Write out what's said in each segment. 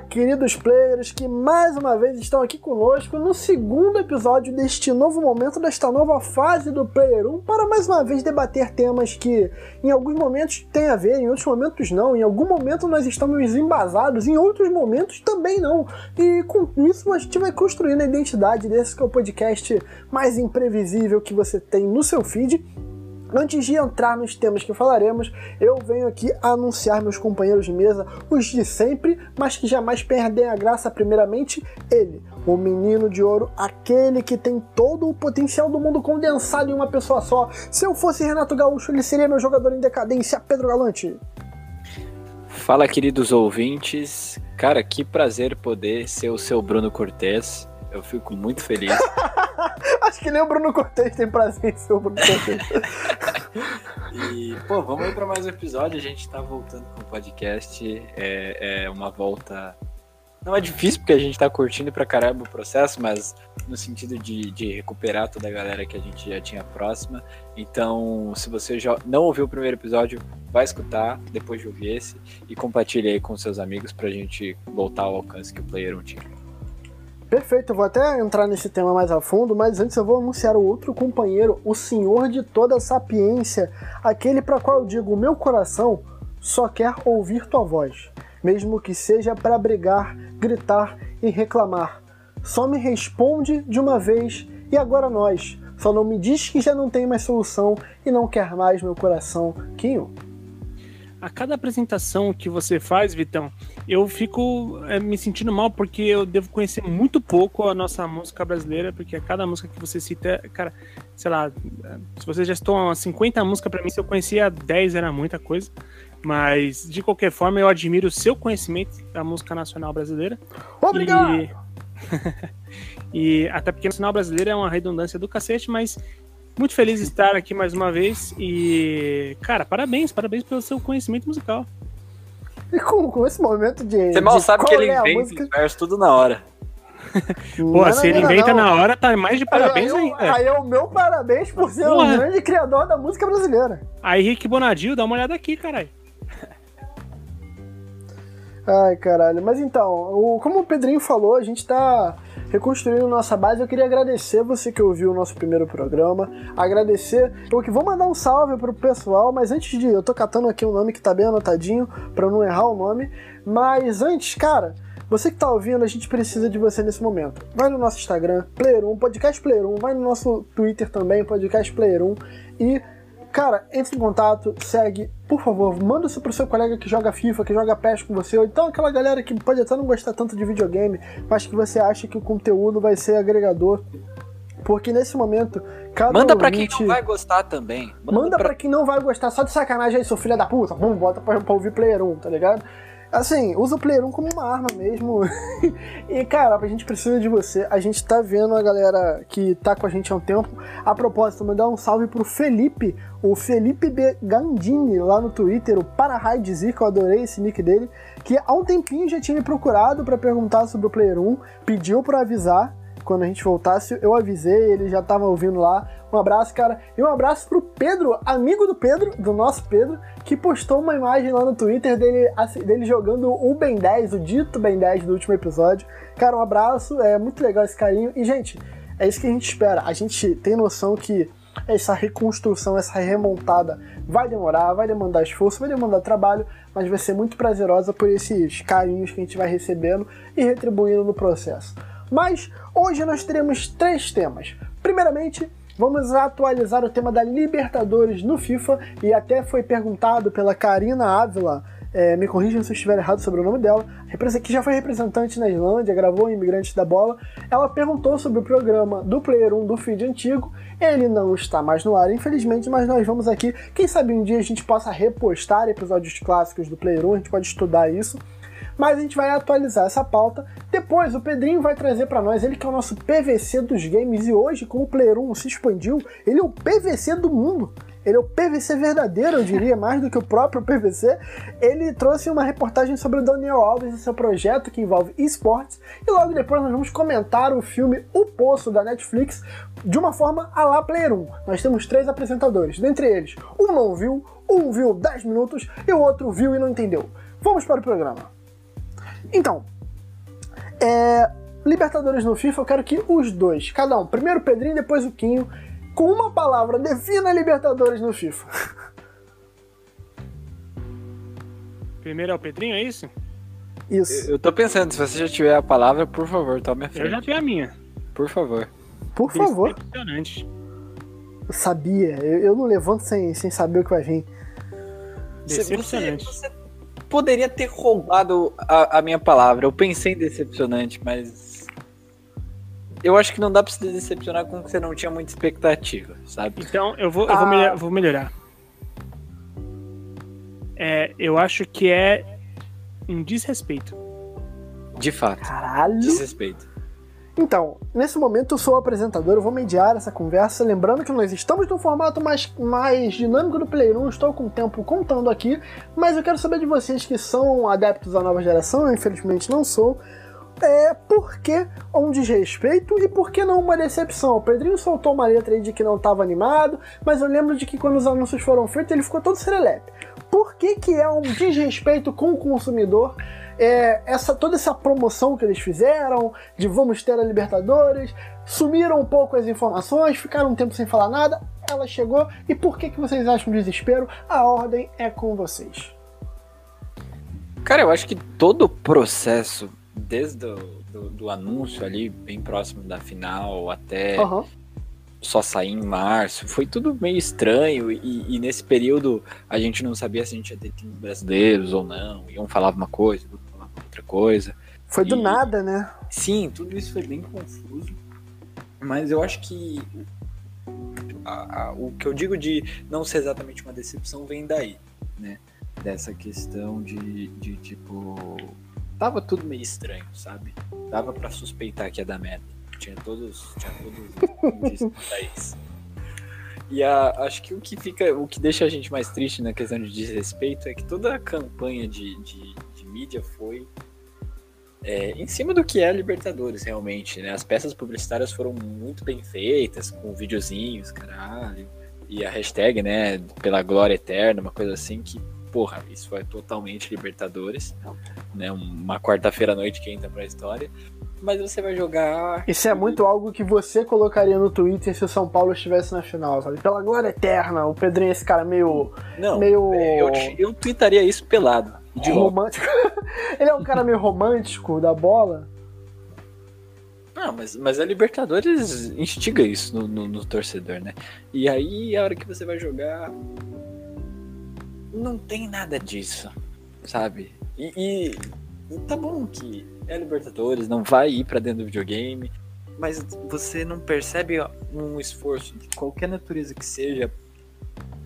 Queridos players que mais uma vez estão aqui conosco no segundo episódio deste novo momento, desta nova fase do Player 1, para mais uma vez debater temas que em alguns momentos têm a ver, em outros momentos não. Em algum momento nós estamos embasados, em outros momentos também não. E com isso a gente vai construindo a identidade desse que é o podcast mais imprevisível que você tem no seu feed Antes de entrar nos temas que falaremos, eu venho aqui anunciar meus companheiros de mesa, os de sempre, mas que jamais perdem a graça. Primeiramente, ele, o menino de ouro, aquele que tem todo o potencial do mundo condensado em uma pessoa só. Se eu fosse Renato Gaúcho, ele seria meu jogador em decadência, Pedro Galante. Fala, queridos ouvintes. Cara, que prazer poder ser o seu Bruno Cortez. Eu fico muito feliz. Acho que nem o Bruno Cortez tem prazer em ser o Bruno Cortez. e, pô, vamos aí para mais um episódio. A gente tá voltando com o podcast. É, é, uma volta. Não é difícil porque a gente tá curtindo pra caramba o processo, mas no sentido de, de recuperar toda a galera que a gente já tinha próxima. Então, se você já não ouviu o primeiro episódio, vai escutar depois de ouvir esse e compartilhe aí com seus amigos pra gente voltar ao alcance que o Player 1 tinha. Perfeito, eu vou até entrar nesse tema mais a fundo, mas antes eu vou anunciar o outro companheiro, o senhor de toda a sapiência, aquele para qual eu digo: meu coração só quer ouvir tua voz, mesmo que seja para brigar, gritar e reclamar. Só me responde de uma vez e agora nós. Só não me diz que já não tem mais solução e não quer mais meu coração, Quinho a cada apresentação que você faz, Vitão, eu fico é, me sentindo mal porque eu devo conhecer muito pouco a nossa música brasileira, porque a cada música que você cita, cara, sei lá, se você já umas 50 músicas para mim, se eu conhecia 10 era muita coisa. Mas, de qualquer forma, eu admiro o seu conhecimento da música nacional brasileira. Obrigado! E... e até porque nacional brasileira é uma redundância do cacete, mas muito feliz de estar aqui mais uma vez e, cara, parabéns, parabéns pelo seu conhecimento musical. E com, com esse momento de. Você mal de sabe que ele inventa música... os versos tudo na hora. Pô, não, se ele não, inventa não. na hora, tá mais de parabéns aí, ainda. Aí é o meu parabéns por ser Porra. um grande criador da música brasileira. Aí, Rick Bonadil, dá uma olhada aqui, caralho. Ai, caralho. Mas então, o, como o Pedrinho falou, a gente tá reconstruindo nossa base. Eu queria agradecer você que ouviu o nosso primeiro programa. Agradecer. Porque vou mandar um salve pro pessoal, mas antes de. Eu tô catando aqui um nome que tá bem anotadinho, pra não errar o nome. Mas antes, cara. Você que tá ouvindo, a gente precisa de você nesse momento. Vai no nosso Instagram, Player1, Podcast Player1, vai no nosso Twitter também, Podcast Player1 e Cara, entre em contato, segue, por favor, manda isso pro seu colega que joga FIFA, que joga PES com você, ou então aquela galera que pode até não gostar tanto de videogame, mas que você acha que o conteúdo vai ser agregador. Porque nesse momento, cada Manda pra quem não vai gostar também. Manda, manda pra... pra quem não vai gostar, só de sacanagem aí, seu filho da puta. Vamos, bota pra, pra ouvir Player 1, tá ligado? Assim, usa o Player 1 como uma arma mesmo. e, cara, a gente precisa de você. A gente tá vendo a galera que tá com a gente há um tempo. A propósito, mandar um salve pro Felipe, o Felipe B. Gandini, lá no Twitter, o Parahide que eu adorei esse nick dele, que há um tempinho já tinha me procurado para perguntar sobre o Player 1, pediu para avisar quando a gente voltasse, eu avisei, ele já tava ouvindo lá. Um abraço, cara. E um abraço pro Pedro, amigo do Pedro, do nosso Pedro, que postou uma imagem lá no Twitter dele, dele jogando o Ben 10, o dito Ben 10 do último episódio. Cara, um abraço, é muito legal esse carinho. E, gente, é isso que a gente espera. A gente tem noção que essa reconstrução, essa remontada vai demorar, vai demandar esforço, vai demandar trabalho, mas vai ser muito prazerosa por esses carinhos que a gente vai recebendo e retribuindo no processo. Mas hoje nós teremos três temas. Primeiramente, vamos atualizar o tema da Libertadores no FIFA e até foi perguntado pela Karina Ávila. É, me corrijam se eu estiver errado sobre o nome dela, que já foi representante na Islândia, gravou Imigrantes da Bola. Ela perguntou sobre o programa do Player 1 do feed antigo. Ele não está mais no ar, infelizmente, mas nós vamos aqui. Quem sabe um dia a gente possa repostar episódios clássicos do Player 1, a gente pode estudar isso mas a gente vai atualizar essa pauta. Depois o Pedrinho vai trazer para nós, ele que é o nosso PVC dos games e hoje, como o Player 1 se expandiu, ele é o PVC do mundo. Ele é o PVC verdadeiro, eu diria, mais do que o próprio PVC. Ele trouxe uma reportagem sobre o Daniel Alves e seu projeto que envolve esportes. E logo depois nós vamos comentar o filme O Poço da Netflix de uma forma a lá Player 1. Nós temos três apresentadores, dentre eles, um não viu, um viu 10 minutos e o outro viu e não entendeu. Vamos para o programa. Então, É, Libertadores no FIFA, eu quero que os dois, cada um, primeiro o Pedrinho, depois o Quinho, com uma palavra, defina Libertadores no FIFA. Primeiro é o Pedrinho, é isso? Isso. Eu, eu tô pensando, se você já tiver a palavra, por favor, tome a frente. Eu já tenho a minha. Por favor. Por favor. Decepcionante. Eu sabia. Eu, eu não levanto sem, sem saber o que vai vir. Você, você, Decepcionante. você poderia ter roubado a, a minha palavra. Eu pensei em decepcionante, mas. Eu acho que não dá pra se decepcionar com que você não tinha muita expectativa, sabe? Então, eu vou, eu vou, Ah. melhor- vou melhorar. É, eu acho que é um desrespeito. De fato. Caralho. Desrespeito. Então, nesse momento eu sou o apresentador, eu vou mediar essa conversa, lembrando que nós estamos no formato mais, mais dinâmico do Play 1, estou com o tempo contando aqui, mas eu quero saber de vocês que são adeptos da nova geração, eu infelizmente não sou, é, por que um desrespeito e por que não uma decepção? O Pedrinho soltou uma letra aí de que não estava animado, mas eu lembro de que quando os anúncios foram feitos ele ficou todo serelepe. Por que, que é um desrespeito com o consumidor é, essa, toda essa promoção que eles fizeram, de vamos ter a Libertadores, sumiram um pouco as informações, ficaram um tempo sem falar nada, ela chegou, e por que, que vocês acham desespero? A ordem é com vocês. Cara, eu acho que todo o processo, desde o do, do anúncio ali, bem próximo da final, até Aham. só sair em março, foi tudo meio estranho. E, e nesse período a gente não sabia se a gente ia ter times brasileiros ou não. Um falava uma coisa, outra coisa. Foi do E- nada, né? Sim, tudo isso foi bem confuso. Mas eu acho que a- a- o que eu digo de não ser exatamente uma decepção vem daí, né? Dessa questão de, de tipo. Tava tudo meio estranho, sabe? Dava pra suspeitar que ia dar merda. Tinha todos. Tinha todos isso. E a- acho que o que fica. O que deixa a gente mais triste na questão de desrespeito é que toda a campanha de, de mídia foi é, em cima do que é a Libertadores, realmente, né? As peças publicitárias foram muito bem feitas, com videozinhos, caralho. E a hashtag, né, pela glória eterna, uma coisa assim que, porra, isso é totalmente Libertadores, né? Uma quarta-feira à noite que entra pra história. Mas você vai jogar. Isso é muito algo que você colocaria no Twitter se o São Paulo estivesse na final, sabe? Pela glória eterna, o Pedrinho é esse cara meio, Não, meio eu, eu tweetaria isso pelado. De romântico. Ele é um cara meio romântico da bola. Não, mas, mas a Libertadores instiga isso no, no- no torcedor, né? E aí, a hora que você vai jogar. Não tem nada disso, sabe? E, e- e tá bom que é a Libertadores, não vai ir pra dentro do videogame, mas você não percebe um esforço de qualquer natureza que seja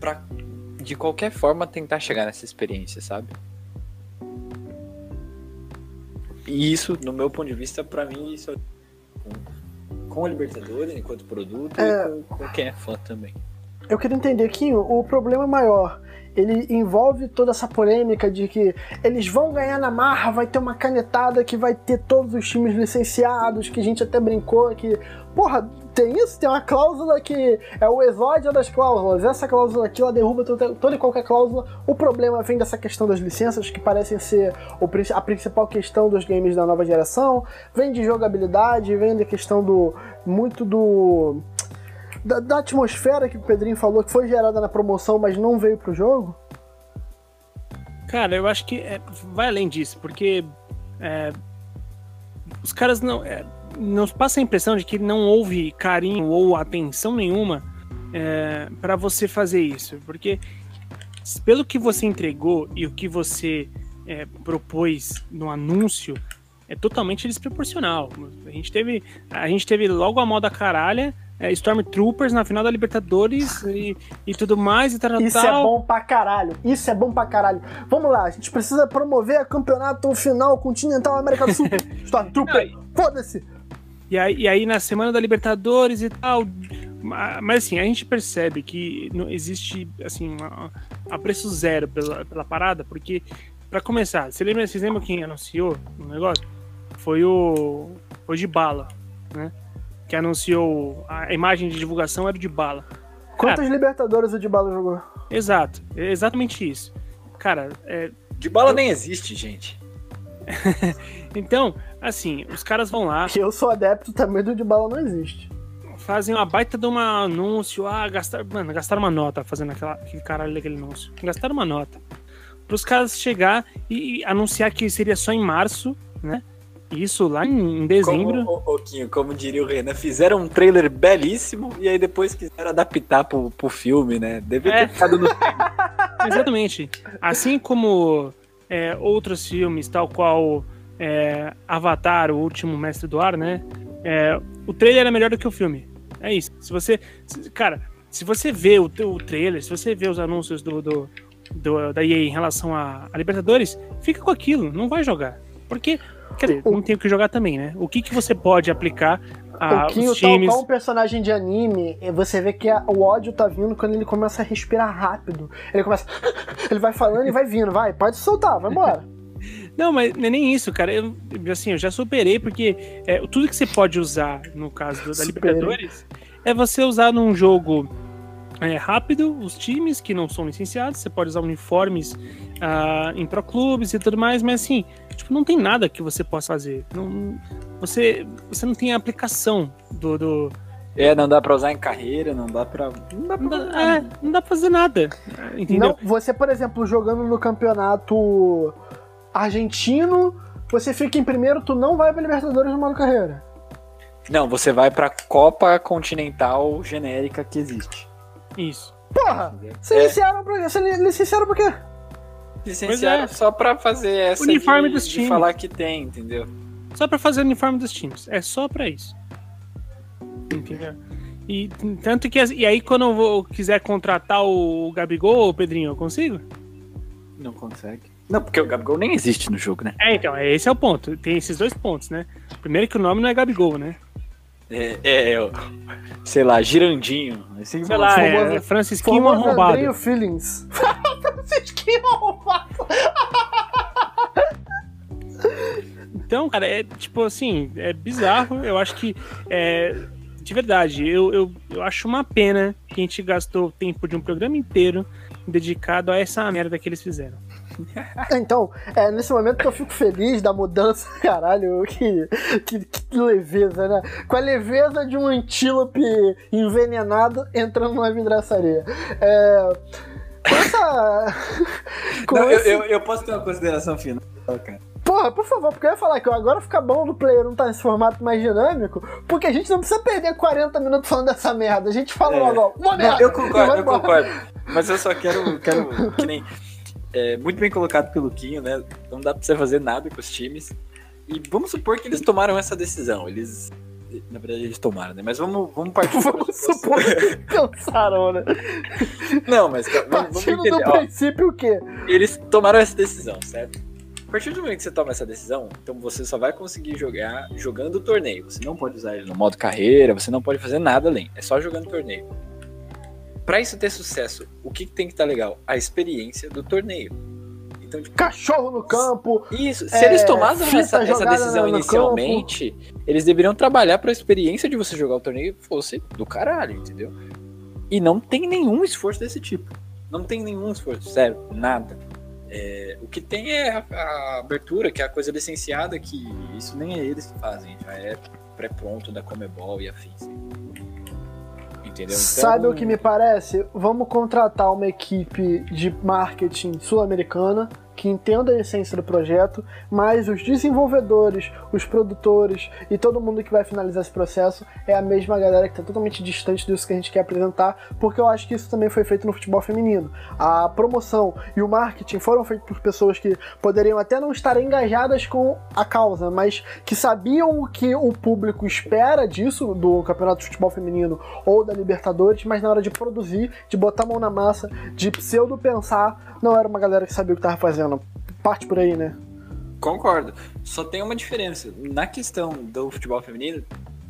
pra de qualquer forma tentar chegar nessa experiência, sabe? E isso, no meu ponto de vista, pra mim, isso é com, com a Libertadores enquanto produto É. e com, com quem é fã também. Eu queria entender, Quinho, o problema maior. Ele envolve toda essa polêmica de que eles vão ganhar na marra, vai ter uma canetada que vai ter todos os times licenciados, que a gente até brincou que. Porra, tem isso? Tem uma cláusula que é o exódio das cláusulas. Essa cláusula aqui, ela derruba toda, toda e qualquer cláusula. O problema vem dessa questão das licenças, que parecem ser o a principal questão dos games da nova geração. Vem de jogabilidade, vem da questão do. muito do da, da atmosfera que o Pedrinho falou que foi gerada na promoção, mas não veio pro jogo? Cara, eu acho que é, vai além disso, porque é, os caras não. É, nos passa a impressão de que não houve carinho ou atenção nenhuma é, para você fazer isso. Porque pelo que você entregou e o que você é, propôs no anúncio, é totalmente desproporcional. A gente teve, a gente teve logo a moda caralha. é, Stormtroopers na final da Libertadores e, e tudo mais e tal, Isso é tal. bom pra caralho. Isso é bom pra caralho. Vamos lá, a gente precisa promover a campeonato final continental América do Sul. Stormtrooper, foda-se. E aí, e aí na semana da Libertadores e tal. ma- Mas assim, a gente percebe que não existe assim, uma- a preço zero pela, pela parada, porque, pra começar, você lembra, vocês lembram quem anunciou o negócio? Foi o. Foi o de bala, né? Que anunciou a imagem de divulgação era o de bala. Quantos Libertadores o Dybala jogou? Exato, é exatamente isso. Cara, é, De bala nem existe, gente. então, assim, os caras vão lá. Que eu sou adepto também do de bala não existe. Fazem uma baita de um anúncio. Ah, gastaram. Mano, gastaram uma nota fazendo aquela, aquele caralho daquele anúncio. Gastaram uma nota. Para os caras chegar e, e anunciar que seria só em março, né? Isso lá em, em dezembro. Como, pouquinho, como diria o Renan, fizeram um trailer belíssimo e aí depois quiseram adaptar pro, pro filme, né? Deve É. ter ficado no Exatamente. Assim como é, outros filmes, tal qual é, Avatar, o último mestre do ar, né? É, o trailer é melhor do que o filme. É isso. Se você. se- cara, se você vê o, o trailer, se você vê os anúncios do, do, do- da EA em relação a, a Libertadores, fica com aquilo, não vai jogar. Porque, quer dizer, não tem o que jogar também, né? O que, que você pode aplicar a, o Kinho, Ah, os tal times. qual um personagem de anime, você vê que a- o ódio tá vindo quando ele começa a respirar rápido. Ele começa. Ele vai falando e vai vindo, vai, pode soltar, vai embora. Não, mas não é nem isso, cara. Eu, assim, eu já superei, porque é, tudo que você pode usar, no caso da. Libertadores, é você usar num jogo é, rápido os times que não são licenciados. Você pode usar uniformes ah, em pro clubes e tudo mais, mas assim, tipo, não tem nada que você possa fazer. Não, você, você não tem a aplicação do. do É, não dá pra usar em carreira, não dá pra. Não dá pra não, fazer dá, nada. é, não dá pra fazer nada. Entendeu? Não, você, por exemplo, jogando no campeonato argentino, você fica em primeiro, tu não vai pra Libertadores no modo carreira. Não, você vai pra Copa Continental genérica que existe. Isso. Porra! Você É, licenciaram pra, li- licenciaram por quê? licenciaram é. só pra fazer essa Uniforme de, dos de times. falar que tem, entendeu? Só pra fazer o uniforme dos times. É só pra isso. Entendeu? E tanto que e aí quando eu vou, quiser contratar o Gabigol, o Pedrinho, eu consigo? Não consegue. Não, porque o Gabigol nem existe no jogo, né? É, então, é, esse é o ponto. Tem esses dois pontos, né? Primeiro que o nome não é Gabigol, né? É, é, é sei lá, Girandinho. Assim, Sei lá, Famoso- é Francisquinho arrombado. Andrinho Feelings. Francisquinho arrombado. Então, cara, é tipo assim, é bizarro. Eu acho que é, de verdade, eu, eu, eu acho uma pena que a gente gastou o tempo de um programa inteiro dedicado a essa merda que eles fizeram. Então, é nesse momento que eu fico feliz da mudança, caralho, que, que, que leveza, né? Com a leveza de um antílope envenenado entrando numa vidraçaria. É, com essa. Com Não, eu, esse- eu, eu posso ter uma consideração final, cara. Porra, por favor, porque eu ia falar que agora fica bom do player não estar nesse formato mais dinâmico, porque a gente não precisa perder 40 minutos falando dessa merda. A gente fala É. logo, ó, uma merda. eu concordo, eu concordo. Mas eu só quero, quero que nem. É, muito bem colocado pelo Quinho, né? Não dá pra você fazer nada com os times. E vamos supor que eles tomaram essa decisão. Eles. Na verdade, eles tomaram, né? Mas vamos, vamos partir. Vamos supor que pensaram, né? Não, mas vamos, vamos Partindo entender. do ó. princípio o quê? eles tomaram essa decisão, certo? A partir do momento que você toma essa decisão, então você só vai conseguir jogar jogando o torneio. Você não pode usar ele no modo carreira, você não pode fazer nada além. É só jogando torneio. Pra isso ter sucesso, o que, que tem que estar legal? A experiência do torneio. Então, tipo, Cachorro no campo. isso. Se É, eles fita essa, essa decisão inicialmente, eles deveriam trabalhar pra experiência de você jogar o torneio fosse do caralho, entendeu? E não tem nenhum esforço desse tipo. Não tem nenhum esforço, sério, nada. É, o que tem é a, a abertura, que é a coisa licenciada, que isso nem é eles que fazem, já é pré-pronto da Comebol e afins. Entendeu? Então, Sabe o que me parece? Vamos contratar uma equipe de marketing sul-americana que entenda a essência do projeto, mas os desenvolvedores, os produtores e todo mundo que vai finalizar esse processo é a mesma galera que está totalmente distante disso que a gente quer apresentar, porque eu acho que isso também foi feito no futebol feminino. A promoção e o marketing foram feitos por pessoas que poderiam até não estar engajadas com a causa, mas que sabiam o que o público espera disso, do campeonato de futebol feminino ou da Libertadores, mas na hora de produzir, de botar a mão na massa, de pseudo pensar, não era uma galera que sabia o que estava fazendo. Parte por aí, né? Concordo. Só tem uma diferença. Na questão do futebol feminino,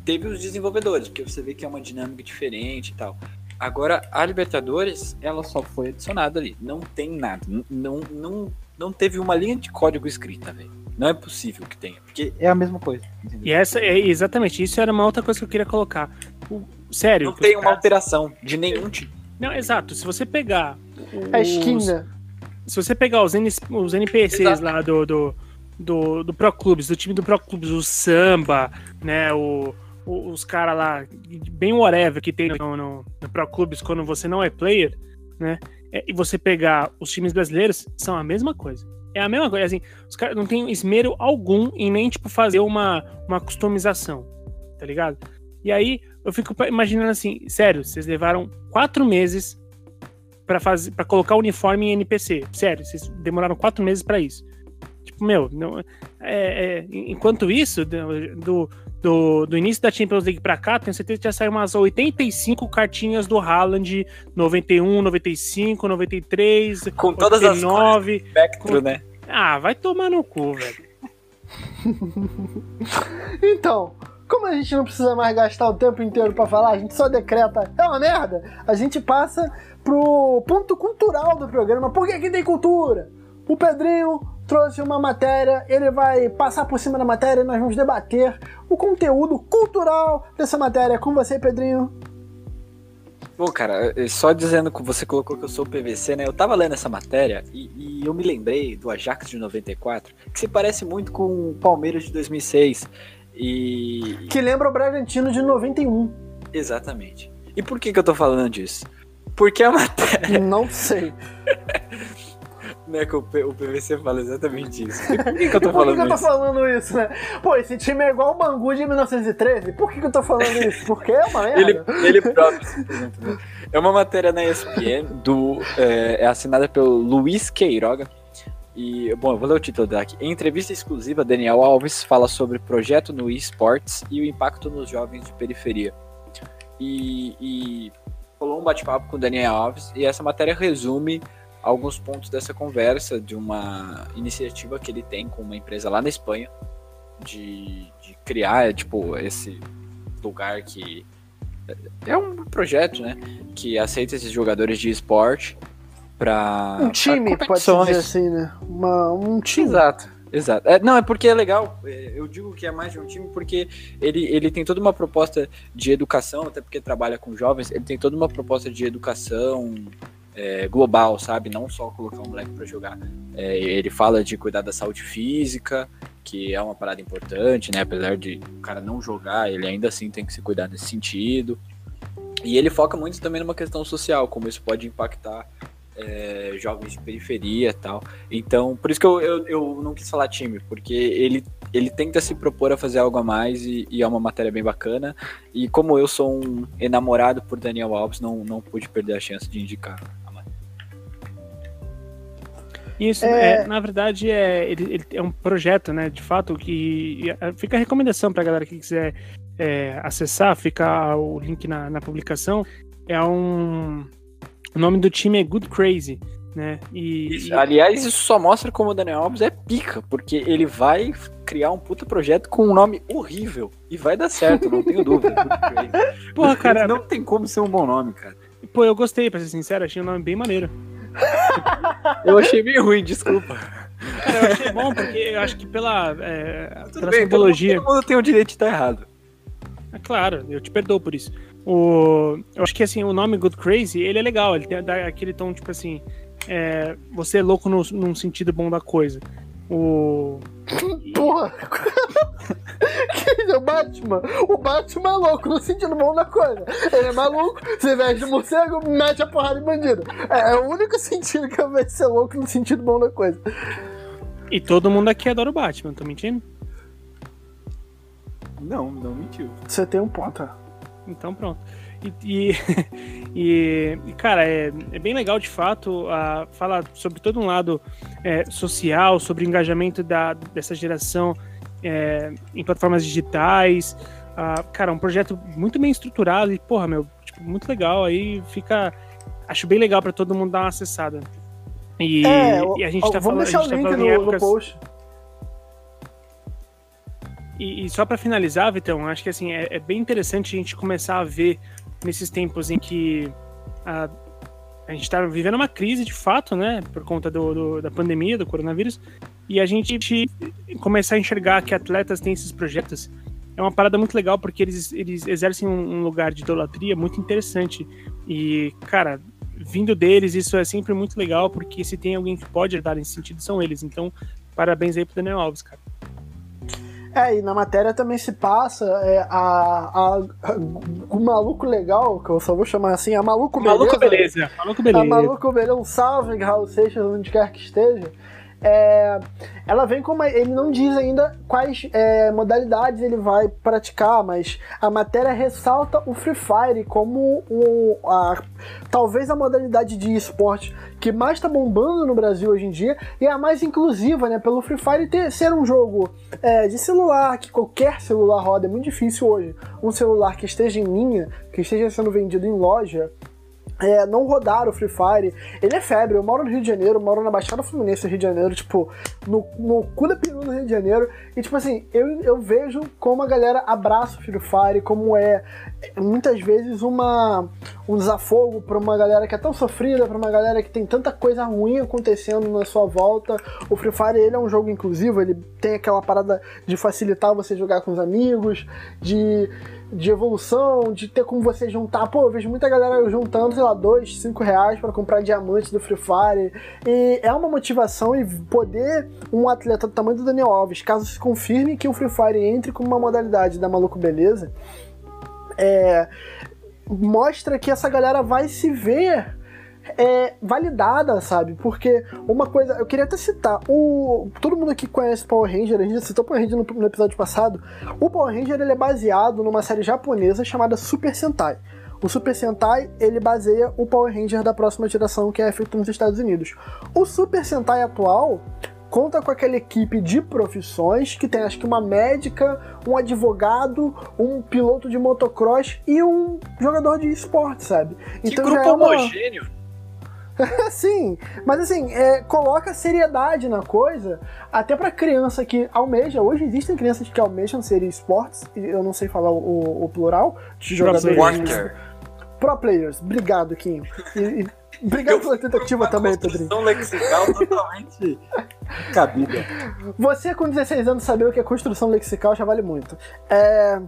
teve os desenvolvedores, porque você vê que é uma dinâmica diferente e tal. Agora, a Libertadores, ela só foi adicionada ali. Não tem nada. Não, não, não teve uma linha de código escrita, velho. Não é possível que tenha, porque é a mesma coisa. entendeu? E essa é exatamente isso era uma outra coisa que eu queria colocar. O- sério. Não tem uma caras- alteração de nenhum tipo. Não, exato. Se você pegar. A os- esquina. Se você pegar os, N- os NPCs Exato. lá do, do, do, do Pro Clubes, do time do Pro Clubes, o Samba, né? O, o os caras lá, bem whatever que tem no, no, no, Pro Clubes quando você não é player, né? É, e você pegar os times brasileiros, são a mesma coisa. É a mesma coisa, assim, os caras não tem esmero algum em nem, tipo, fazer uma, uma customização, tá ligado? E aí, eu fico imaginando assim, sério, vocês levaram quatro meses para fazer para colocar o uniforme em NPC. Sério, vocês demoraram quatro meses para isso. Tipo, meu, não, é, é, enquanto isso, do, do, do, início da Champions League pra cá, tenho certeza que já saiu umas 85 cartinhas do Haaland, 91, 95, 93, com 89, todas as cores espectro, com... né? Ah, vai tomar no cu, velho. então, como a gente não precisa mais gastar o tempo inteiro para falar, a gente só decreta, é uma merda, a gente passa pro ponto cultural do programa. Por que, que tem cultura? O Pedrinho trouxe uma matéria, ele vai passar por cima da matéria e nós vamos debater o conteúdo cultural dessa matéria com você, Pedrinho. Bom, cara, é, só dizendo que você colocou que eu sou PVC, né? Eu tava lendo essa matéria e, e, eu me lembrei do Ajax de 94, que se parece muito com o Palmeiras de 2006. E. Que lembra o Bragantino de 91. Exatamente. E por que, que eu tô falando disso? Porque a matéria. Não sei. né, que o, o PVC fala exatamente isso. Por que, que eu tô falando isso? Por que, eu tô falando isso, né? Pô, esse time é igual o Bangu de 1913. Por que, que eu tô falando isso? Porque é uma merda. Ele, ele próprio, né? É uma matéria na ESPN, do, é, é assinada pelo Luiz Queiroga. E, bom, eu vou ler o título daqui. Em entrevista exclusiva, Daniel Alves fala sobre projeto no eSports e o impacto nos jovens de periferia. E, e rolou um bate-papo com o Daniel Alves e essa matéria resume alguns pontos dessa conversa de uma iniciativa que ele tem com uma empresa lá na Espanha de, de criar tipo esse lugar que é um projeto, né, que aceita esses jogadores de esporte para um time, pode dizer assim, né? Uma, um time. Exato. Exato. É, não, é porque é legal. É, eu digo que é mais de um time porque ele, ele tem toda uma proposta de educação, até porque trabalha com jovens, ele tem toda uma proposta de educação é, global, sabe? Não só colocar um moleque para jogar. É, ele fala de cuidar da saúde física, que é uma parada importante, né? Apesar de o cara não jogar, ele ainda assim tem que se cuidar nesse sentido. E ele foca muito também numa questão social, como isso pode impactar é, jovens de periferia e tal. Então, por isso que eu, eu, eu, não quis falar time, porque ele, ele tenta se propor a fazer algo a mais e, e, é uma matéria bem bacana. E como eu sou um enamorado por Daniel Alves, não, não pude perder a chance de indicar Isso, é... É, na verdade, é, ele, ele, é um projeto, né? De fato, que fica a recomendação para a galera que quiser é, acessar, fica o link na, na publicação. É um o nome do time é Good Crazy, né? E, isso, e... Aliás, isso só mostra como o Daniel Alves é pica, porque ele vai criar um puta projeto com um nome horrível e vai dar certo, não tenho dúvida. Porra, cara, não tem como ser um bom nome, cara. Pô, eu gostei, pra ser sincero, achei o um nome bem maneiro. eu achei meio ruim, desculpa. Cara, eu achei bom porque eu acho que pela, é, pela bem, simbologia. Todo mundo tem o direito de estar errado. É claro, eu te perdoo por isso. O, eu acho que assim, o nome Good Crazy, ele é legal, ele tem, dá aquele tom, tipo assim, é, você é louco no, num sentido bom da coisa. O. Porra! o Batman. O Batman é louco no sentido bom da coisa. Ele é maluco, se veste de morcego, mete a porrada em bandido. É, é o único sentido que eu vejo ser louco no sentido bom da coisa. E todo mundo aqui adora o Batman, tô mentindo? Não, não mentiu. Você tem um ponto. Então pronto. E, e, e, cara, é, é, bem legal de fato a, falar sobre todo um lado é, social, sobre o engajamento da, dessa geração é, em plataformas digitais. Ah, cara, um projeto muito bem estruturado e, porra, meu, tipo, muito legal. Aí fica. Acho bem legal para todo mundo dar uma acessada. E, é, e a gente tá falando. Vamos deixar o tá link no, épocas... no post. E, e só para finalizar, Vitão, acho que assim é, é, bem interessante a gente começar a ver nesses tempos em que a, a gente está vivendo uma crise de fato, né, por conta do, do, da pandemia, do coronavírus, e a gente começar a enxergar que atletas têm esses projetos é uma parada muito legal porque eles, eles exercem um, um lugar de idolatria muito interessante. E, cara, vindo deles, isso é sempre muito legal, porque se tem alguém que pode ajudar nesse sentido, são eles. Então, parabéns aí pro Daniel Alves, cara. É, e na matéria também se passa é, a, a, a, o maluco legal, que eu só vou chamar assim, a maluco beleza. Maluco beleza. Maluco beleza. A maluco beleza, um salve, Raul Seixas, onde quer que esteja. É, ela vem com uma. Ele não diz ainda quais é, modalidades ele vai praticar, mas a matéria ressalta o Free Fire como um, a, talvez a modalidade de esporte que mais está bombando no Brasil hoje em dia e é a mais inclusiva, né? Pelo Free Fire ter, ser um jogo é, de celular, que qualquer celular roda, é muito difícil hoje. Um celular que esteja em linha, que esteja sendo vendido em loja, é, não rodar o Free Fire. Ele é febre. Eu moro no Rio de Janeiro, moro na Baixada Fluminense, Rio de Janeiro, tipo, no, no cu da peru do Rio de Janeiro. E, tipo assim, eu, eu vejo como a galera abraça o Free Fire, como é muitas vezes uma, um desafogo para uma galera que é tão sofrida, para uma galera que tem tanta coisa ruim acontecendo na sua volta. O Free Fire ele é um jogo inclusivo, ele tem aquela parada de facilitar você jogar com os amigos, de de evolução, de ter como você juntar. Pô, eu vejo muita galera juntando, sei lá, dois, cinco reais para comprar diamantes do Free Fire. E é uma motivação e poder um atleta do tamanho do Daniel Alves, caso se confirme que o Free Fire entre como uma modalidade da Maluco Beleza, é, mostra que essa galera vai se ver é, validada, sabe? Porque uma coisa, eu queria até citar, o, todo mundo aqui conhece Power Ranger, a gente citou Power Ranger no, no episódio passado. O Power Ranger ele é baseado numa série japonesa chamada Super Sentai. O Super Sentai, ele baseia o Power Ranger da próxima geração que é feito nos Estados Unidos. O Super Sentai atual conta com aquela equipe de profissões que tem acho que uma médica, um advogado, um piloto de motocross e um jogador de esporte, sabe? Então que grupo é uma... homogêneo. Sim, mas assim, é, coloca seriedade na coisa, até pra criança que almeja. Hoje existem crianças que almejam ser esportes, eu não sei falar o, o plural, de jogadores. Pro players. Obrigado, Kim. E, e, obrigado pela tentativa também, Pedrinho. lexical totalmente cabida. Você com 16 anos saber o que é construção lexical já vale muito. É.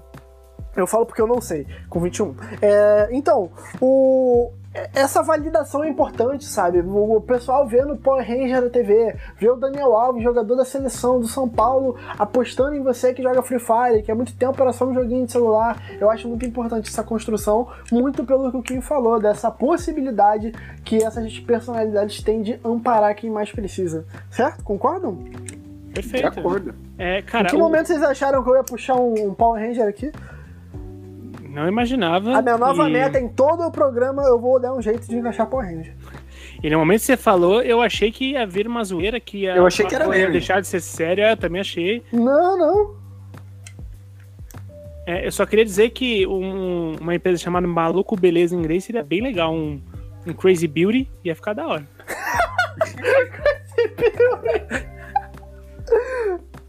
Eu falo porque eu não sei, com 21. É, então, o, essa validação é importante, sabe? O pessoal vendo o Power Ranger na TV, vê o Daniel Alves, jogador da seleção do São Paulo, apostando em você que joga Free Fire, que é muito tempo era só um joguinho de celular. Eu acho muito importante essa construção, muito pelo que o Kim falou, dessa possibilidade que essas personalidades têm de amparar quem mais precisa. Certo? Concordam? Perfeito. De acordo. É, cara, em que o... momento vocês acharam que eu ia puxar um Power Ranger aqui? Não imaginava. A minha nova e... meta em todo o programa eu vou dar um jeito de encaixar Power Ranger. E no momento que você falou, eu achei que ia vir uma zoeira que ia, eu achei que era ia deixar de ser séria, eu também achei. Não, não. É, eu só queria dizer que um, uma empresa chamada Maluco Beleza em inglês seria bem legal. Um, um Crazy Beauty ia ficar da hora. Crazy Beauty.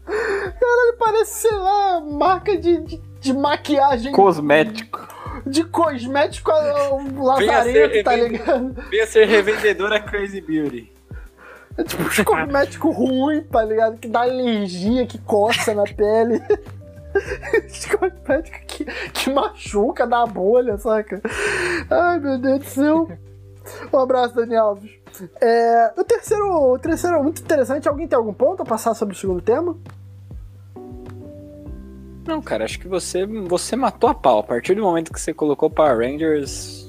Caralho, parece, sei lá, marca de, de de maquiagem. Cosmético. De cosmético um lazareto, tá ligado? Venha ser revendedora Crazy Beauty. É tipo um cosmético ruim, tá ligado? Que dá alergia, que coça na pele. cosmético que, que machuca, dá bolha, saca? Ai, meu Deus do céu. Um abraço, Daniel Alves. É, o terceiro, o terceiro é muito interessante. Alguém tem algum ponto a passar sobre o segundo tema? Não, cara, acho que você, você matou a pau. A partir do momento que você colocou Power Rangers,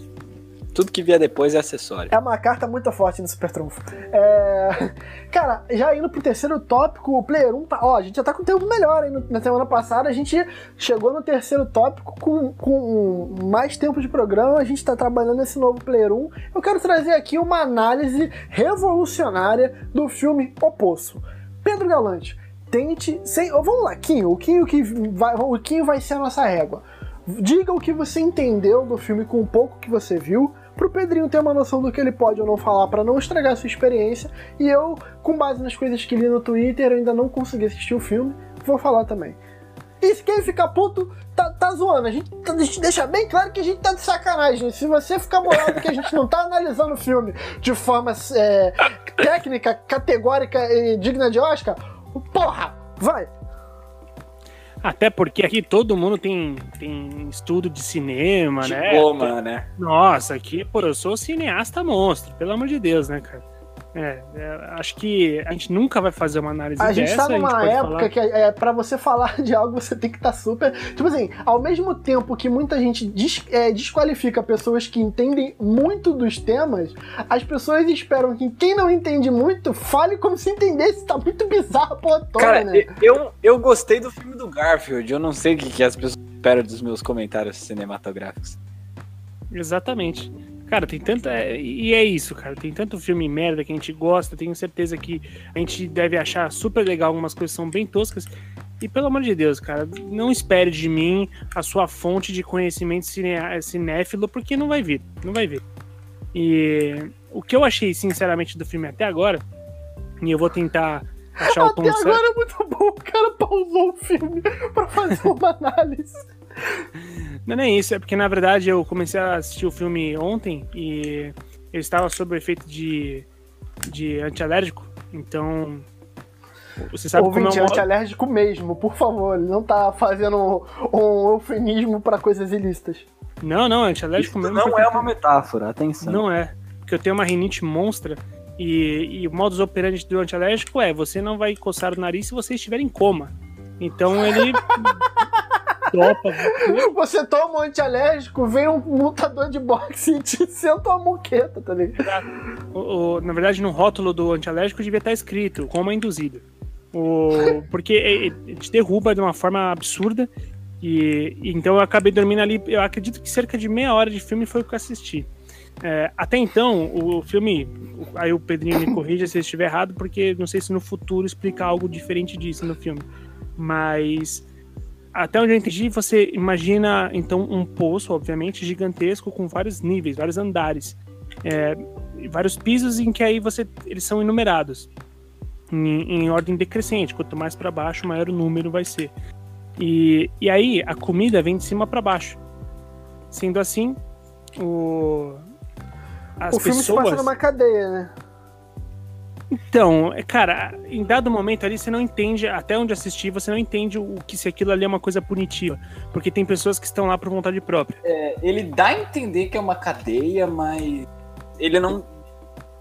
tudo que vier depois é acessório. É uma carta muito forte no Super Trunfo. É... Cara, já indo pro terceiro tópico, o Player 1 tá. Ó, a gente já tá com tempo melhor, hein? Na semana passada a gente chegou no terceiro tópico com, com mais tempo de programa, a gente tá trabalhando nesse novo Player 1. Eu quero trazer aqui uma análise revolucionária do filme O Poço. Pedro Galante, tente. Sem, vamos lá, Kim, o Kim, o que vai, o Kim vai ser a nossa régua. Diga o que você entendeu do filme com o pouco que você viu, pro Pedrinho ter uma noção do que ele pode ou não falar para não estragar a sua experiência. E eu, com base nas coisas que li no Twitter, ainda não consegui assistir o filme, vou falar também. E se quem ficar puto, tá, tá zoando. A gente, a gente deixa bem claro que a gente tá de sacanagem. Se você ficar bolado que a gente não tá analisando o filme de forma é, técnica, categórica e digna de Oscar, Porra, vai! Até porque aqui todo mundo tem, tem estudo de cinema, Diploma, né? né? Nossa, aqui, pô, eu sou cineasta monstro, pelo amor de Deus, né, cara? É, é, acho que a gente nunca vai fazer uma análise A gente dessa. tá numa pode época falar- que é, pra você falar de algo você tem que estar super. Tipo assim, ao mesmo tempo que muita gente des- é, desqualifica pessoas que entendem muito dos temas, as pessoas esperam que quem não entende muito fale como se entendesse. Tá muito bizarro a porra toda, Cara, né? eu, eu gostei do filme do Garfield. Eu não sei o que, que as pessoas esperam dos meus comentários cinematográficos. Exatamente. Cara, tem tanta. é, E é isso, cara. Tem tanto filme merda que a gente gosta. Tenho certeza que a gente deve achar super legal. Algumas coisas são bem toscas. E pelo amor de Deus, cara, não espere de mim a sua fonte de conhecimento cine- cinéfilo, porque não vai vir. Não vai vir. E o que eu achei, sinceramente, do filme até agora, e eu vou tentar achar o tom Até certo. agora é muito bom. O cara pausou o filme pra fazer uma análise. Não, é isso, é porque na verdade eu comecei a assistir o filme ontem e eu estava sob o efeito de, de antialérgico, então. Você sabe como é Ouvinte um. antialérgico mesmo, por favor. Ele não tá fazendo um eufemismo pra coisas ilícitas. Não, não, antialérgico Isso mesmo. não porque- é uma metáfora, atenção. Não é. Porque eu tenho uma rinite monstra e, e o modus operandi do antialérgico é: você não vai coçar o nariz se você estiver em coma. Então ele. topa. Você toma um antialérgico, vem um lutador de boxe e te senta uma moqueta, tá ligado? O- o- na verdade, no rótulo do antialérgico devia estar escrito coma induzido. O, porque ele ele te derruba de uma forma absurda. E, e então eu acabei dormindo ali. Eu acredito que cerca de meia hora de filme foi o que eu assisti. É, até então, o filme. Aí o Pedrinho me corrija se eu estiver errado, porque não sei se no futuro explica algo diferente disso no filme. Mas. Até onde eu entendi, você imagina então um poço, obviamente, gigantesco, com vários níveis, vários andares. É, vários pisos em que aí você eles são enumerados em, em ordem decrescente. Quanto mais para baixo, maior o número vai ser. E, e aí a comida vem de cima para baixo. Sendo assim, o as o filme se pessoas passa numa cadeia, né? Então, é, cara, em dado momento ali você não entende, até onde assistir, você não entende o que se aquilo ali é uma coisa punitiva, porque tem pessoas que estão lá por vontade própria. É, ele dá a entender que é uma cadeia, mas ele não,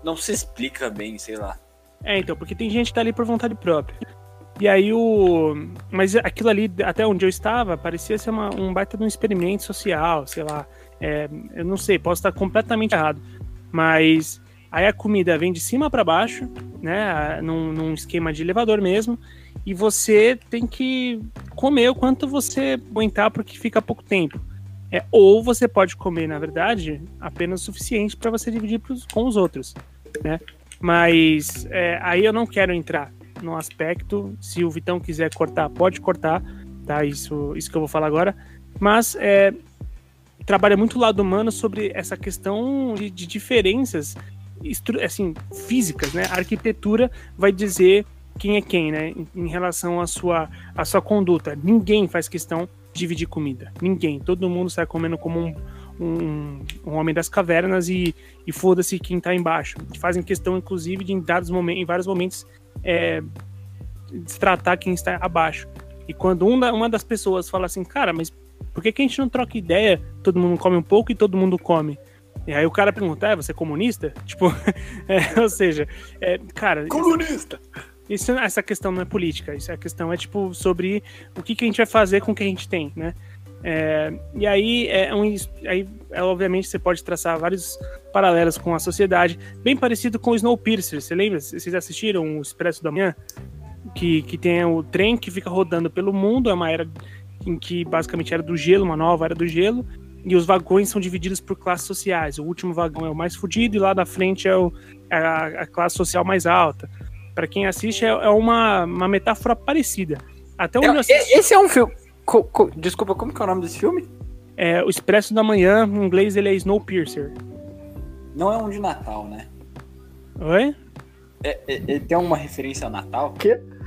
não se explica bem, sei lá. É, então, porque tem gente que tá ali por vontade própria. E aí o. Mas aquilo ali, até onde eu estava, parecia ser uma- um baita de um experimento social, sei lá. É, eu não sei, posso estar completamente errado. Mas aí a comida vem de cima para baixo, né? Num, num esquema de elevador mesmo. E você tem que comer o quanto você aguentar, porque fica pouco tempo. É, ou você pode comer, na verdade, apenas o suficiente para você dividir pros- com os outros, né? Mas é, aí eu não quero entrar no aspecto. Se o Vitão quiser cortar, pode cortar, tá? Isso, isso que eu vou falar agora. Mas é, trabalha muito o lado humano sobre essa questão de, de diferenças assim, físicas, né? A arquitetura vai dizer quem é quem, né? Em, relação à sua, à sua conduta. Ninguém faz questão de dividir comida. Ninguém. Todo mundo sai comendo como um, um, um homem das cavernas e, e foda-se quem tá embaixo. Fazem questão, inclusive, de em, dados momentos, em vários momentos é, quem está abaixo. E quando um da- uma das pessoas fala assim, cara, mas por que, que a gente não troca ideia? Todo mundo come um pouco e todo mundo come. E aí o cara pergunta, é, você é comunista? Tipo, é, ou seja, é, cara, Comunista! isso, essa questão não é política, isso é a questão é tipo sobre o que, que a gente vai fazer com o que a gente tem, né? É, e aí é um, aí é, obviamente você pode traçar vários paralelos com a sociedade, bem parecido com o Snowpiercer. Você lembra? Vocês assistiram o Expresso da Manhã? Que, que tem o trem que fica rodando pelo mundo, é uma era em que basicamente era do gelo, uma nova era do gelo, e os vagões são divididos por classes sociais. O último vagão é o mais fudido e lá da frente é, o, é a, a classe social mais alta. Para quem assiste, é, é uma, uma metáfora parecida. Até onde assisti, É, esse é um filme. co- co- desculpa, como que é o nome desse filme? é, o Expresso da Manhã, em inglês ele é Snowpiercer. Não é um de Natal, né? Oi? É, é- ele tem uma referência a Natal?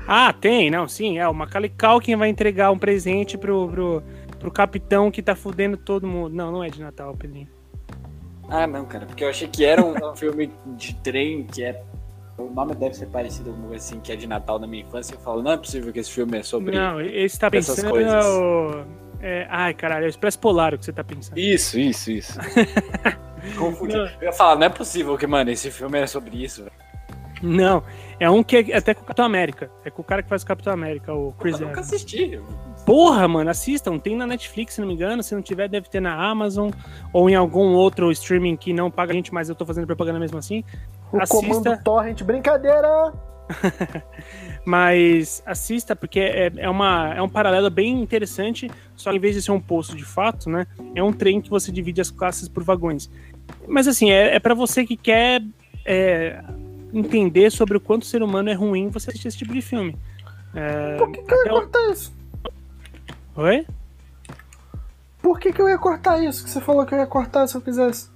Ah, tem, não, sim. É o Macaulay Culkin vai entregar um presente pro, pro, pro capitão que tá fudendo todo mundo. Não, não é de Natal, Pedrinho. Ah, não, cara, porque eu achei que era um, um filme de trem que é. O nome deve ser parecido com assim, que é de Natal na minha infância. Eu falo, não é possível que esse filme é sobre. Não, esse tá essas pensando. coisas. é o- é, ai, caralho, é o Expresso Polar o que você tá pensando. Isso, isso, isso. Confundi. Não. Eu ia falar, não é possível que, mano, esse filme é sobre isso, velho. Não, é um que é até com o Capitão América. É com o cara que faz o Capitão América, o Chris Eu nunca Evans. assisti. Porra, mano, assistam. Tem na Netflix, se não me engano. Se não tiver, deve ter na Amazon ou em algum outro streaming que não paga a gente, mas eu tô fazendo propaganda mesmo assim. O Assista. comando Torrent, brincadeira! Mas assista, porque é, é, uma, é um paralelo bem interessante. Só que em vez de ser um poço de fato, né? É um trem que você divide as classes por vagões. Mas assim, é, é para você que quer é, entender sobre o quanto o ser humano é ruim você assistir esse tipo de filme. É, Por que, que eu ia o- cortar isso? Oi? Por que, que eu ia cortar isso? Que você falou que eu ia cortar se eu quisesse.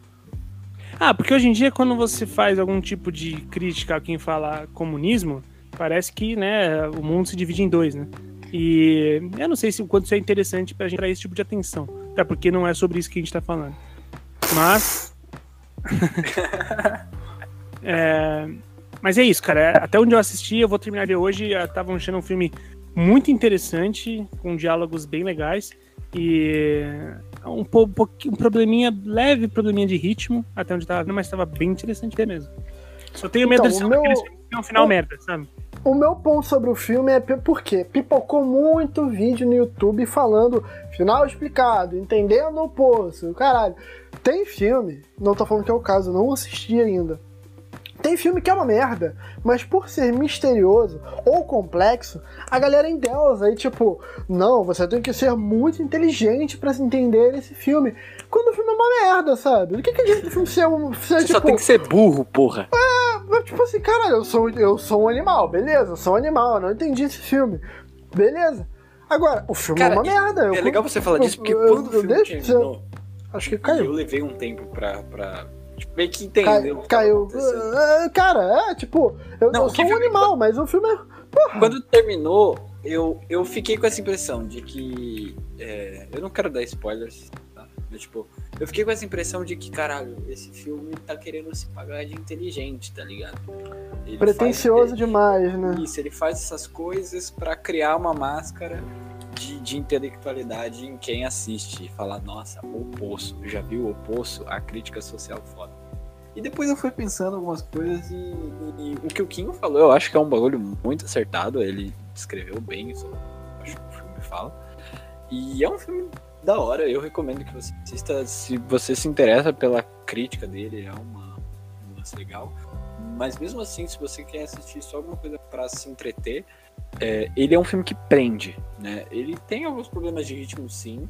Ah, porque hoje em dia, quando você faz algum tipo de crítica a quem fala comunismo, parece que né, o mundo se divide em dois, né? E eu não sei se o quanto isso é interessante pra gente dar esse tipo de atenção. Até porque não é sobre isso que a gente tá falando. Mas. É, Mas é isso, cara. Até onde eu assisti, eu vou terminar de hoje. Eu tava achando um filme muito interessante, com diálogos bem legais. E um, po- pouquinho- um probleminha, leve probleminha de ritmo, até onde tava vendo, mas tava bem interessante até mesmo. Só tenho medo Então, o meu- tem um final o- merda, sabe? O meu ponto sobre o filme é p- por quê? Pipocou muito vídeo no YouTube falando final explicado, entendendo o poço, caralho. Tem filme, não tô falando que é o caso, não assisti ainda. Tem filme que é uma merda, mas por ser misterioso ou complexo, a galera endeusa aí, tipo, não, você tem que ser muito inteligente pra entender esse filme. Quando o filme é uma merda, sabe? O que, que adianta o filme ser um. Ser, Você tipo, só tem que ser burro, porra. eu, tipo assim, cara, eu sou, eu sou um animal, beleza, eu sou um animal, eu não entendi esse filme. Beleza. Agora, o filme Cara, é uma merda. eu- É legal você falar disso, porque eu- quando eu o filme terminou, Acho que caiu. eu levei um tempo pra, pra tipo, meio que entender Cai- caiu. acontecendo. Ah, Cara, é, tipo, eu, Não, eu sou um animal, mas o filme é. Porra. Quando terminou, eu, eu fiquei com essa impressão de que. é, eu não quero dar spoilers, tá? Mas, tipo, eu fiquei com essa impressão de que, caralho, esse filme tá querendo se pagar de inteligente, tá ligado? Ele Pretencioso faz- demais, né? Isso, ele faz essas coisas pra criar uma máscara de, de intelectualidade em quem assiste. E falar, nossa, o Poço, já viu o Poço? A crítica social foda. E depois eu fui pensando algumas coisas e, e o que o Kinho falou, eu acho que é um bagulho muito acertado. Ele descreveu bem isso, acho que o filme fala. E é um filme da hora, eu recomendo que você assista. Se você se interessa pela crítica dele, é uma, um lance legal. Mas mesmo assim, se você quer assistir só alguma coisa pra se entreter, é, ele é um filme que prende, né? Ele tem alguns problemas de ritmo, sim,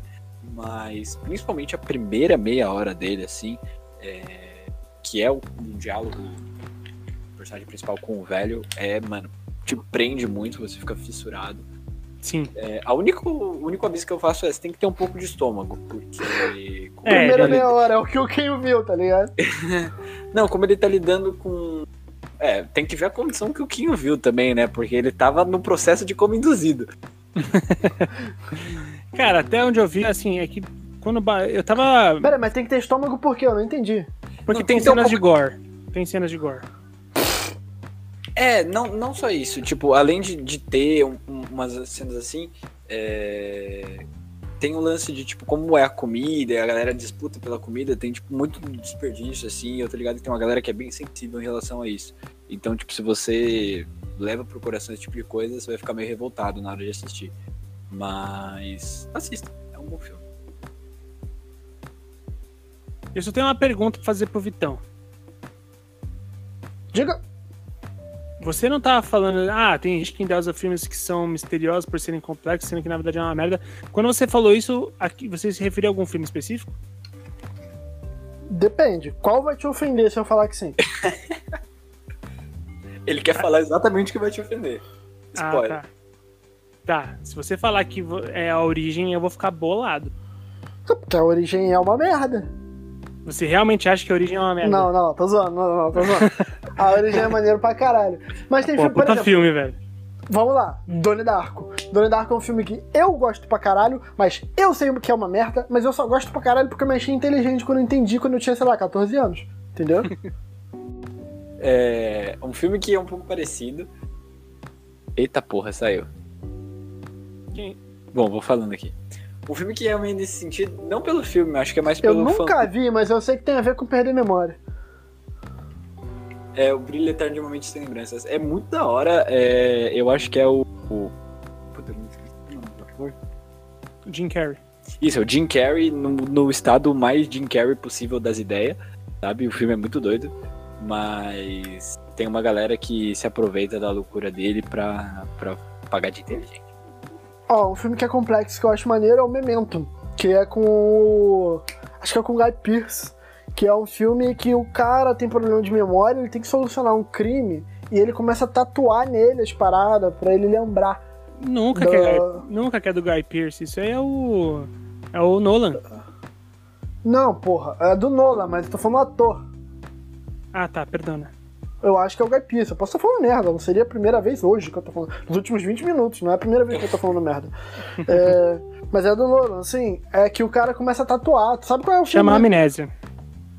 mas principalmente a primeira meia hora dele, assim, é, que é o, um diálogo do personagem principal com o velho, é, mano, te prende muito, você fica fissurado. Sim. É, a único, o único aviso que eu faço é você tem que ter um pouco de estômago, porque. como É, Primeira ele- meia hora, é o que o Ken viu, tá ligado? Não, como ele tá lidando com. É, tem que ver a condição que o Kinho viu também, né? Porque ele tava no processo de como induzido. Cara, até onde eu vi, assim, é que quando eu tava. Pera, mas tem que ter estômago por quê? Eu não entendi. Porque Não, tem tem que ter um cenas de gore. Tem cenas de gore. É, não, não só isso. Tipo, além de, de ter um- um- umas cenas assim, é, tem o lance de, tipo, como é a comida, e a galera disputa pela comida, tem, tipo, muito desperdício, assim. Eu tô ligado que tem uma galera que é bem sensível em relação a isso. Então, tipo, se você leva pro coração esse tipo de coisa, você vai ficar meio revoltado na hora de assistir. Mas assista, é um bom filme. Eu só tenho uma pergunta pra fazer pro Vitão. Diga. Você não tava falando, ah, tem gente que endeusa filmes que são misteriosos por serem complexos, sendo que na verdade é uma merda. Quando você falou isso, aqui, você se referiu a algum filme específico? Depende. Qual vai te ofender se eu falar que sim? Ele quer falar exatamente o que vai te ofender. Spoiler. Ah, tá. Tá, se você falar que é a origem, eu vou ficar bolado. Porque a origem é uma merda. Você realmente acha que a origem é uma merda? Não, não, tô zoando, não, não, tô zoando. A origem é maneiro pra caralho. Mas tem Pô, filme, por puta exemplo, filme, velho. vamos lá, Donnie Darko. Donnie Darko é um filme que eu gosto pra caralho, mas eu sei que é uma merda, mas eu só gosto pra caralho porque eu me achei inteligente quando eu entendi quando eu tinha, sei lá, 14 anos. Entendeu? É um filme que é um pouco parecido. Eita porra, saiu. Quem- Bom, vou falando aqui. Um filme que é meio nesse sentido, não pelo filme, acho que é mais Eu pelo nunca fã. vi, mas eu sei que tem a ver com perder memória. É o Brilho Eterno de uma Mente Sem Lembranças. É muito da hora. É, eu acho que é o. o... Puta, eu não esqueci o nome do ator. Jim Carrey. Isso, é o Jim Carrey no, no estado mais Jim Carrey possível das ideias, sabe? O filme é muito doido, mas tem uma galera que se aproveita da loucura dele pra, pra pagar de inteligente. Ó, um filme que é complexo que eu acho maneiro é o Memento, que é com o... acho que é com o Guy Pearce, que é um filme que o cara tem problema de memória, ele tem que solucionar um crime e ele começa a tatuar nele as paradas pra ele lembrar. Nunca, Da- que é, nunca que é do Guy Pearce. Isso aí é o. É o Nolan. Não, porra, é do Nolan, mas eu tô falando ator. Ah, tá, perdona. Eu acho que é o Pearce. Eu posso estar falando merda, não seria a primeira vez hoje que eu tô falando. Nos últimos 20 minutos, não é a primeira vez que eu tô falando merda. É, mas é do Nolan, assim, é que o cara começa a tatuar. Tu sabe qual é o filme? Chama né? Amnésia.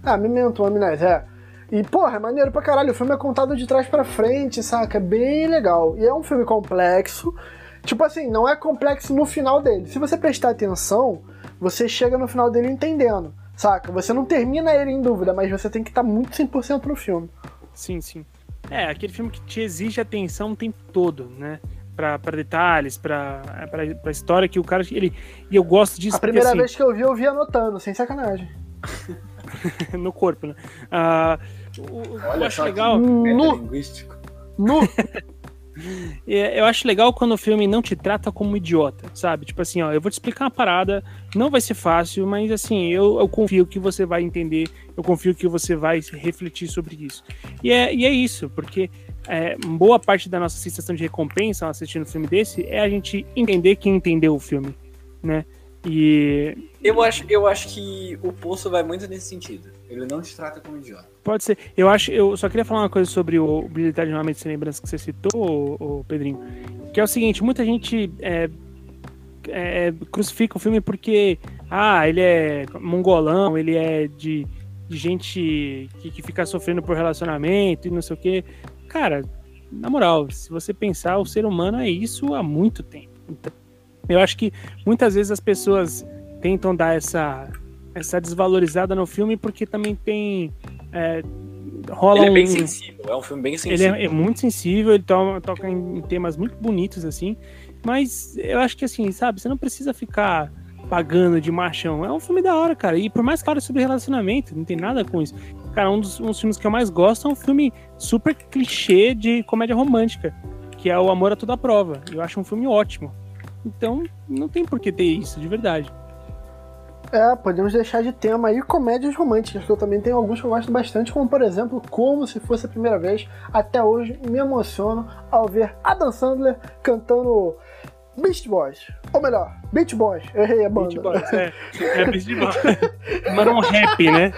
Ah, Memento, Amnésia, é. E, porra, é maneiro pra caralho. O filme é contado de trás pra frente, saca? É bem legal. E é um filme complexo. Tipo assim, não é complexo no final dele. Se você prestar atenção, você chega no final dele entendendo, saca? Você não termina ele em dúvida, mas você tem que estar muito 100% no filme. Sim, sim. É, aquele filme que te exige atenção o tempo todo, né? Pra, pra detalhes, pra, pra, pra história que o cara. Ele, e eu gosto disso A primeira porque, vez que eu vi, eu vi anotando, sem sacanagem. assim, no corpo, né? Ah, o- o- eu acho legal. Nu, linguístico. É, Eu acho legal quando o filme não te trata como idiota, sabe? Tipo assim, ó, eu vou te explicar uma parada, não vai ser fácil, mas assim, eu, eu confio que você vai entender, eu confio que você vai refletir sobre isso. E é, e é isso, porque é, boa parte da nossa sensação de recompensa ao assistindo um filme desse é a gente entender quem entendeu o filme, né? E Eu acho, eu acho que o Poço vai muito nesse sentido. Ele não te trata como idiota. Pode ser. Eu acho, eu só queria falar uma coisa sobre o Brilhar de uma Mente Sem Lembrança que você citou, ô, Pedrinho. Que é o seguinte, muita gente é, é, crucifica o filme porque ah, ele é mongolão, ele é de, de gente que, que fica sofrendo por relacionamento e não sei o quê. Cara, na moral, se você pensar, o ser humano é isso há muito tempo. Então, eu acho que muitas vezes as pessoas tentam dar essa, essa desvalorizada no filme porque também tem. é, rola Ele é um. bem sensível, é um filme bem Ele sensível. é, é muito sensível, ele to- toca em, em temas muito bonitos, assim. Mas eu acho que, assim, sabe, você não precisa ficar pagando de machão. É um filme da hora, cara. E por mais claro sobre relacionamento, não tem nada com isso. Cara, um dos, um dos filmes que eu mais gosto é um filme super clichê de comédia romântica, que é O Amor a Toda Prova. Eu acho um filme ótimo. Então, não tem por que ter isso, de verdade. É, podemos deixar de tema aí comédias românticas, que eu também tenho alguns que eu gosto bastante, como por exemplo, Como Se Fosse a Primeira Vez. Até hoje me emociono ao ver Adam Sandler cantando Beast Boys. Ou melhor, Beach Boys. Eu errei a banda. Beach Boys, é. É Beach Boys. Mas um rap, né?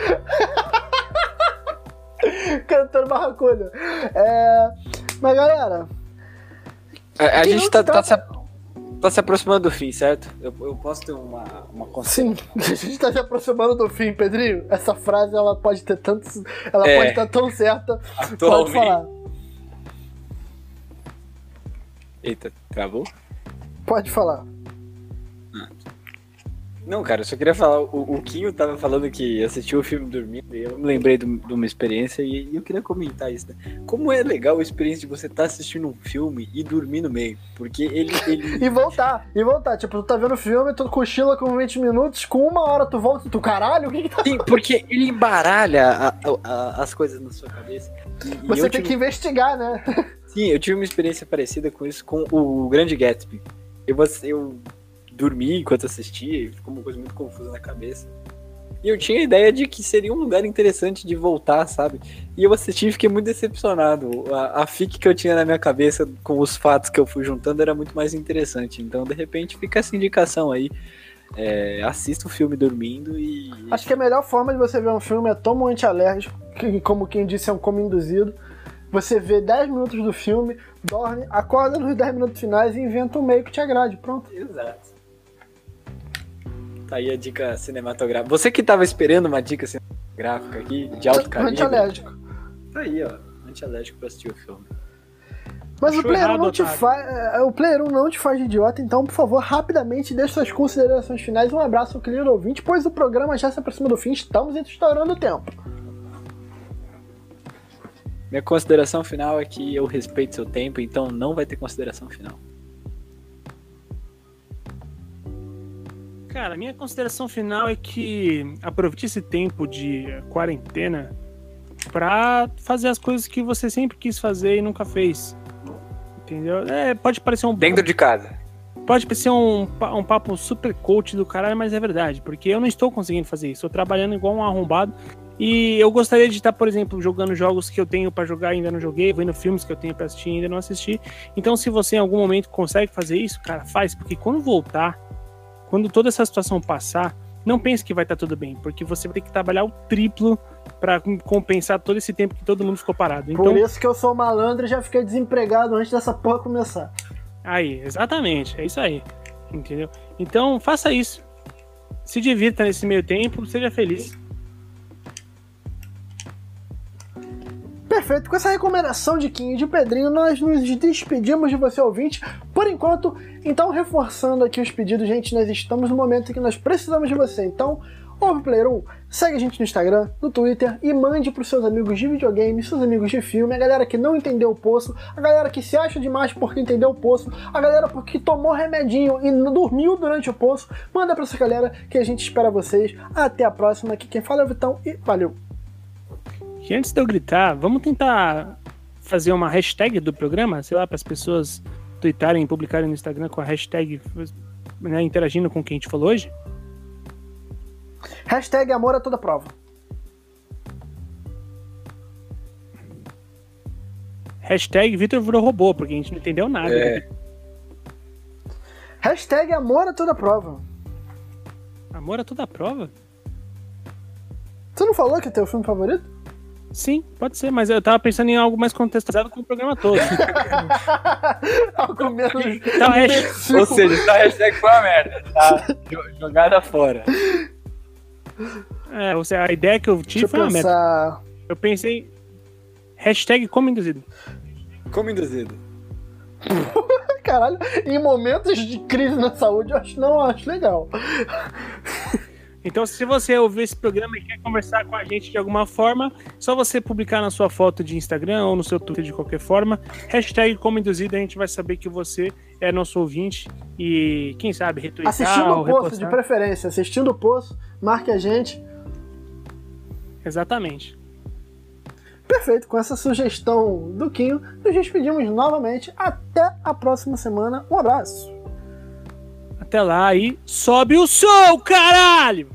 cantando Barracuda. É... Mas galera, A, a Quem gente tá, tá se, a- tá se aproximando do fim, certo? Eu, eu posso ter uma, uma sim, a gente tá se aproximando do fim, Pedrinho. Essa frase ela pode ter tantos. Ela É. pode estar tão certa. Pode Atualmente. falar. Eita, travou? Pode falar. Não, cara, eu só queria falar. O, o Quinho tava falando que assistiu o filme dormindo e eu me lembrei de, de uma experiência e, eu queria comentar isso, né? Como é legal a experiência de você estar assistindo um filme e dormir no meio. Porque ele. ele... E voltar, e voltar. Tipo, tu tá vendo o filme, tu cochila com 20 minutos, com uma hora tu volta e tu, caralho, o que que tá Sim, porque ele embaralha a- a- a- as coisas na sua cabeça. E- e Você eu tem tive- que investigar, né? Sim, eu tive uma experiência parecida com isso com o Grande Gatsby. Eu, eu dormi enquanto assistia e ficou uma coisa muito confusa na cabeça. E eu tinha a ideia de que seria um lugar interessante de voltar, sabe? E eu assisti e fiquei muito decepcionado. A, a fic que eu tinha na minha cabeça com os fatos que eu fui juntando era muito mais interessante. Então, de repente, fica essa indicação aí. É, assista o filme dormindo e. Acho que a melhor forma de você ver um filme é toma um antialérgico, que, como quem disse é um coma induzido. Você vê 10 minutos do filme, dorme, acorda nos 10 minutos finais e inventa um meio que te agrade. Pronto. Exato. Tá aí a dica cinematográfica. Você que tava esperando uma dica cinematográfica aqui, de alto calibre. Antialérgico. Tá aí, ó. Antialérgico pra assistir o filme. Mas o Player 1 errado, não te faz. é, O Player 1 não te faz de idiota, então, por favor, rapidamente deixe suas considerações finais. Um abraço ao querido ouvinte, pois o programa já se aproxima do fim, estamos estourando o tempo. Minha consideração final é que eu respeito seu tempo, então não vai ter consideração final. Cara, minha consideração final é que aproveite esse tempo de quarentena pra fazer as coisas que você sempre quis fazer e nunca fez. Entendeu? É, pode parecer um. Dentro de casa. Pode parecer um, um papo super coach do caralho, mas é verdade. Porque eu não estou conseguindo fazer isso. Estou trabalhando igual um arrombado. E eu gostaria de estar, por exemplo, jogando jogos que eu tenho para jogar e ainda não joguei, vendo filmes que eu tenho para assistir e ainda não assisti. Então, se você em algum momento consegue fazer isso, cara, faz, porque quando voltar, quando toda essa situação passar, não pense que vai estar tudo bem, porque você vai ter que trabalhar o triplo para compensar todo esse tempo que todo mundo ficou parado. Então, Por isso que eu sou malandro e já fiquei desempregado antes dessa porra começar. Aí, exatamente, é isso aí. Entendeu? Então, faça isso. Se divirta nesse meio tempo, seja feliz. Perfeito. Com essa recomendação de Kim e de Pedrinho, nós nos despedimos de você, ouvinte, por enquanto. Então, reforçando aqui os pedidos, gente, nós estamos no momento em que nós precisamos de você. Então, ouve Player 1, segue a gente no Instagram, no Twitter e mande pros seus amigos de videogame, seus amigos de filme, a galera que não entendeu o poço, a galera que se acha demais porque entendeu o poço, a galera porque tomou remedinho e dormiu durante o poço. Manda pra essa galera que a gente espera vocês. Até a próxima. Aqui quem fala é o Vitão e valeu! E antes de eu gritar, vamos tentar fazer uma hashtag do programa, sei lá, para as pessoas tweetarem e publicarem no Instagram com a hashtag né, interagindo com o que a gente falou hoje? Hashtag amor a toda prova. Hashtag Vitor virou robô, porque a gente não entendeu nada. É. Hashtag amor a toda prova. Amor a toda prova? Você não falou que é teu filme favorito? Sim, pode ser, mas eu tava pensando em algo mais contextualizado com o programa todo. Algo menos. Então, hash- Ou seja, essa hashtag foi uma merda. Tá jo- jogada fora. é, ou seja, a ideia que eu tive Deixa foi uma merda. pensar. Eu pensei. Hashtag como induzido. Como induzido. Caralho, em momentos de crise na saúde, eu acho, não eu acho legal. Então, se você ouvir esse programa e quer conversar com a gente de alguma forma, só você publicar na sua foto de Instagram ou no seu Twitter de qualquer forma, hashtag como induzido, a gente vai saber que você é nosso ouvinte e, quem sabe, retweetar Assistindo o poço, repostar. de preferência. Assistindo o poço, marque a gente. Exatamente. Perfeito, com essa sugestão do Quinho, nos despedimos novamente. Até a próxima semana. Um abraço. Até lá e sobe o som, caralho!